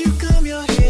you come, your hair.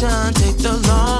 Take the long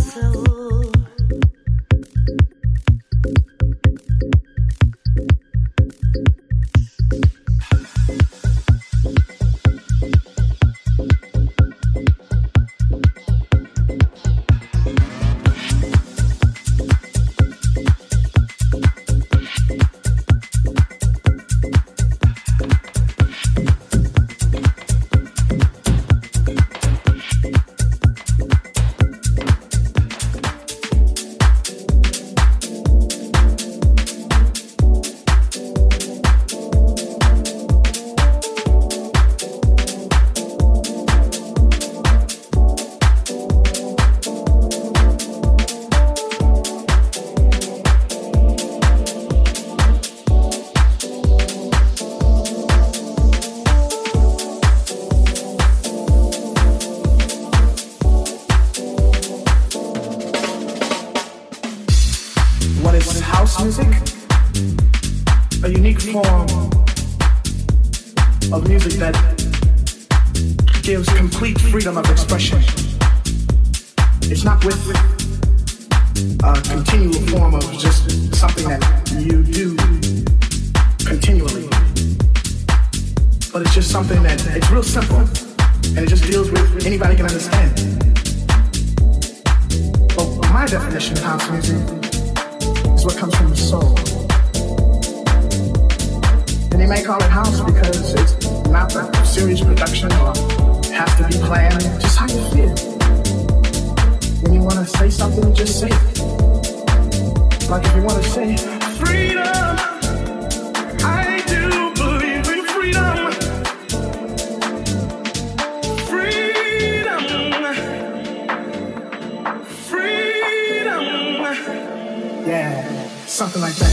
house because it's not a serious production or has to be planned. Just how you feel. When you want to say something, just say it. Like if you want to say, freedom, I do believe in freedom. Freedom, freedom. Yeah, something like that.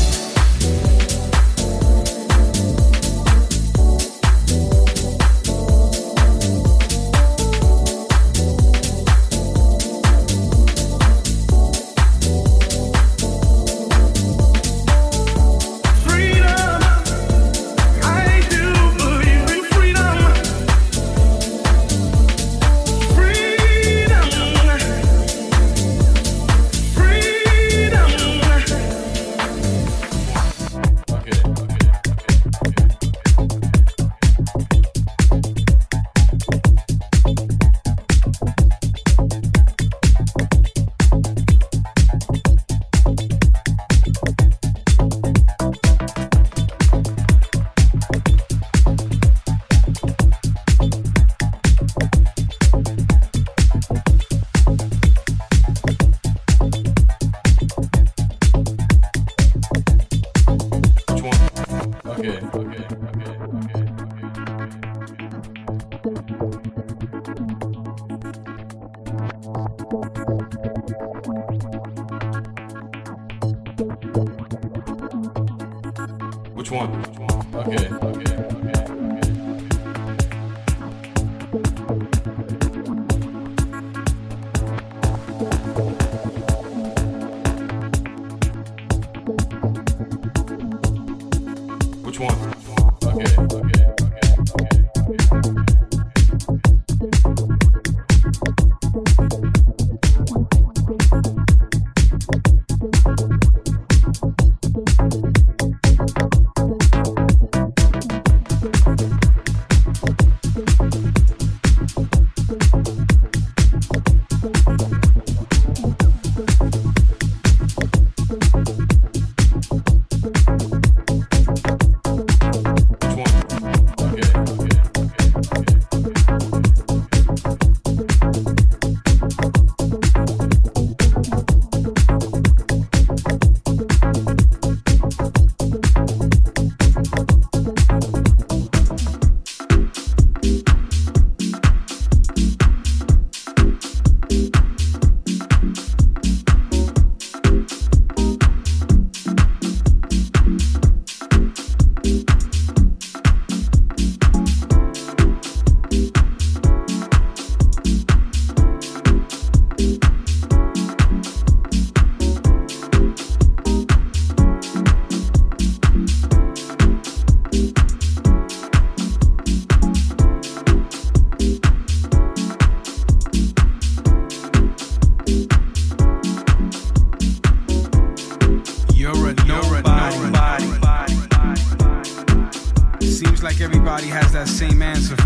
That same answer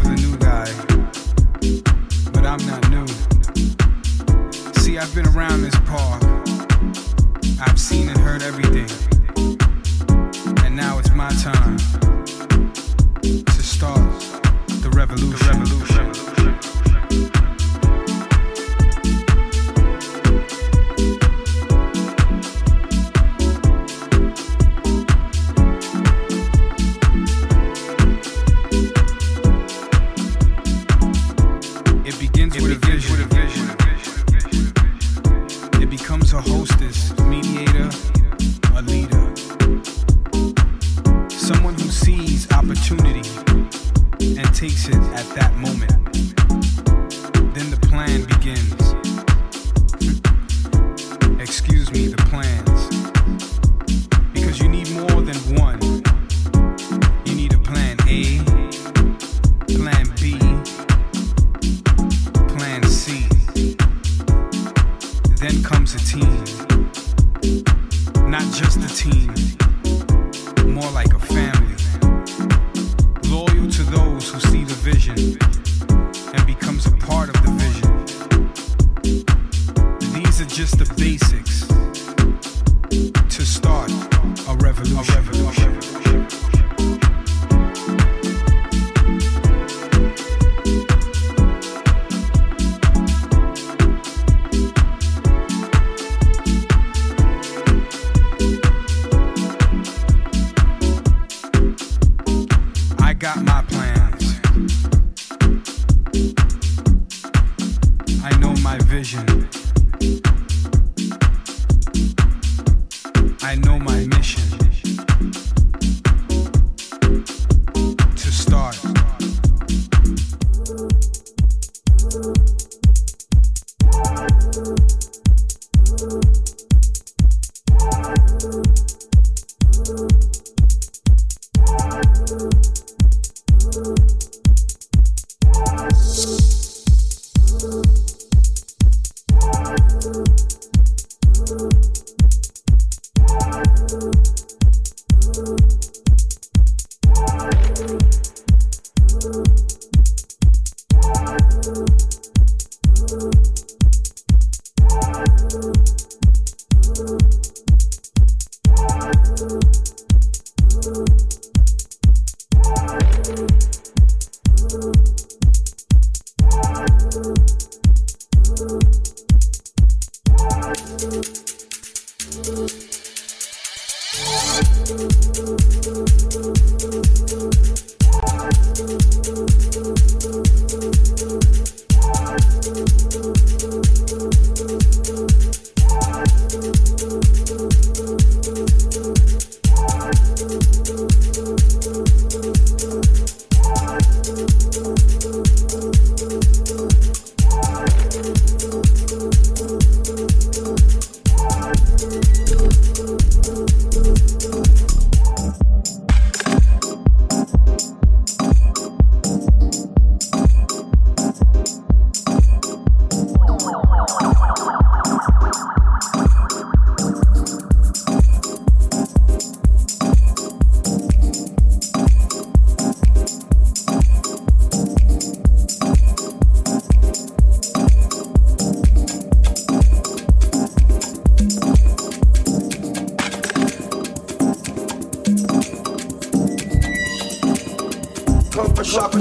for shock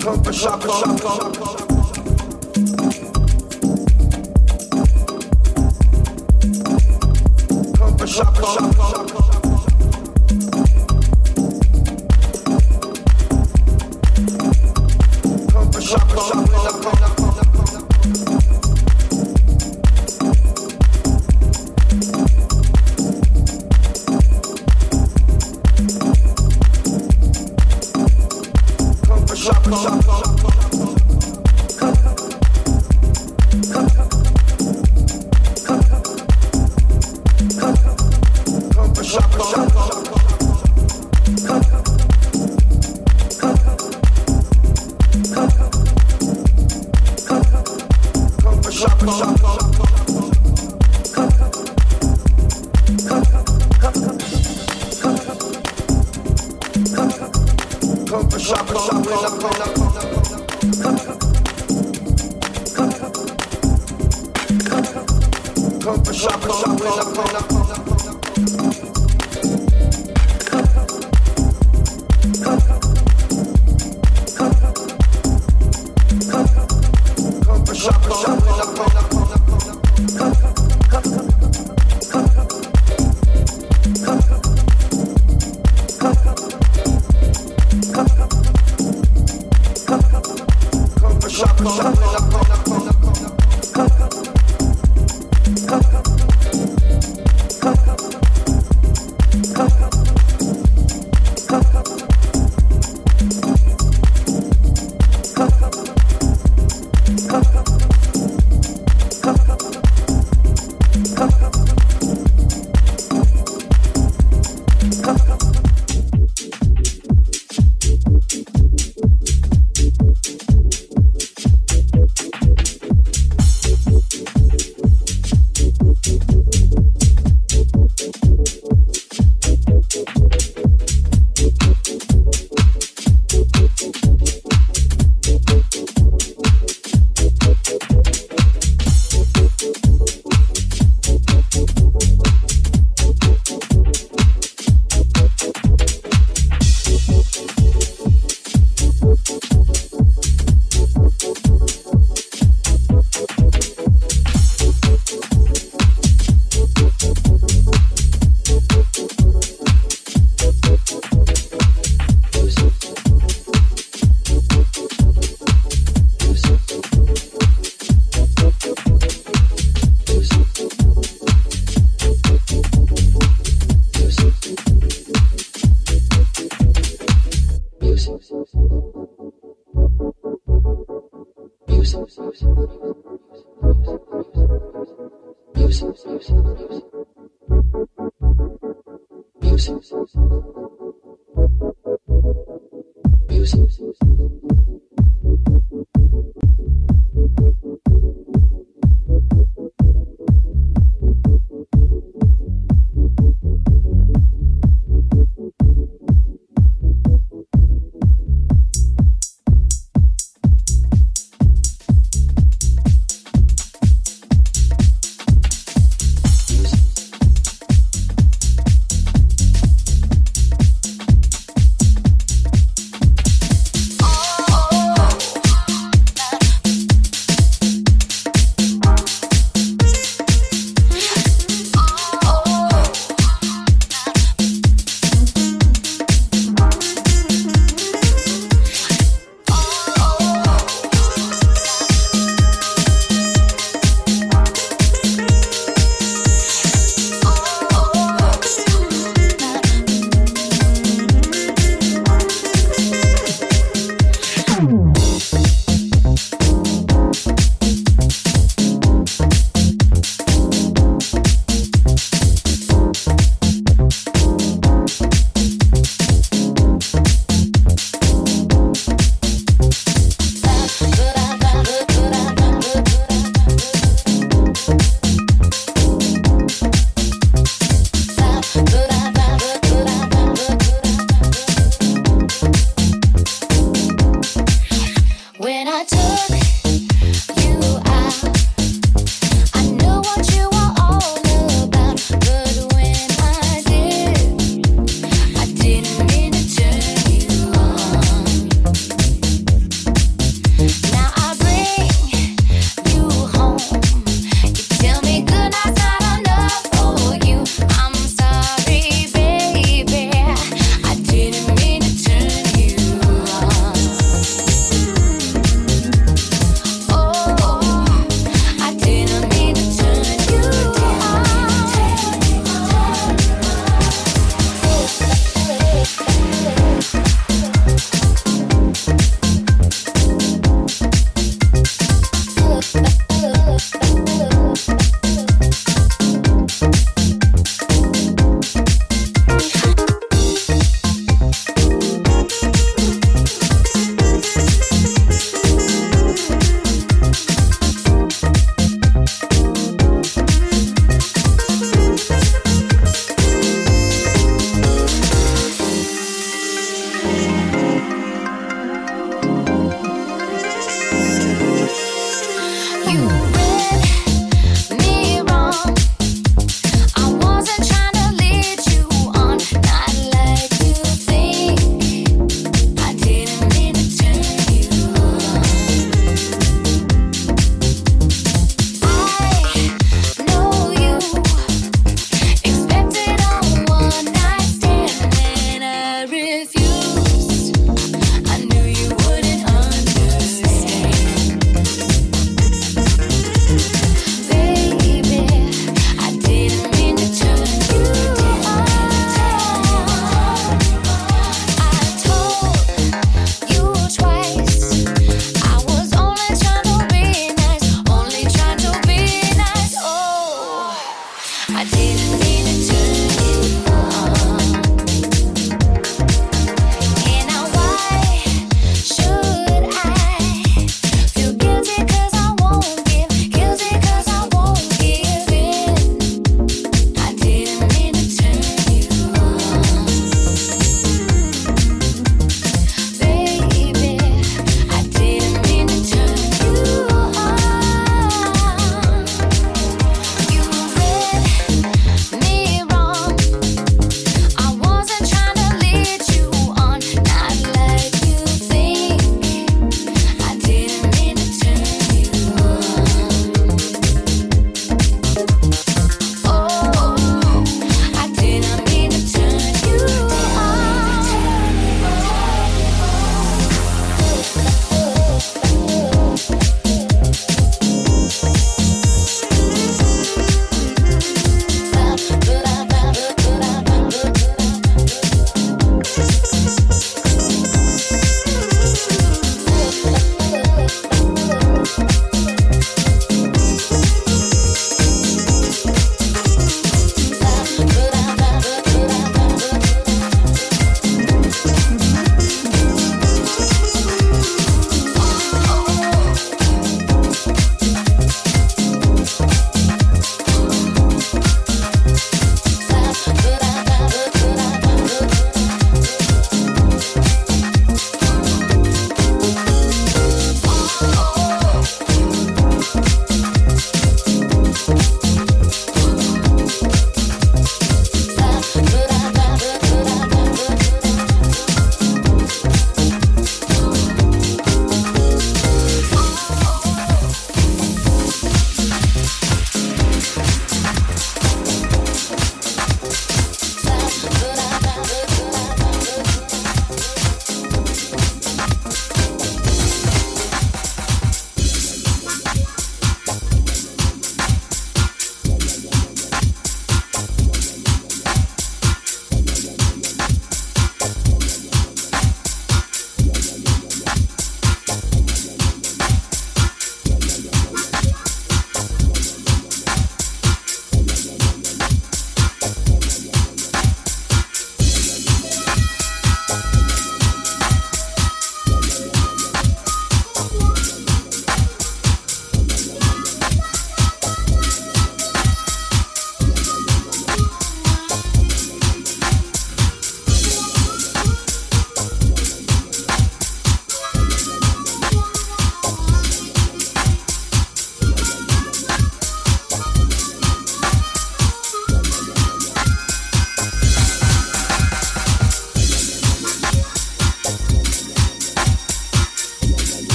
Come for shuffle. Come for shuffle.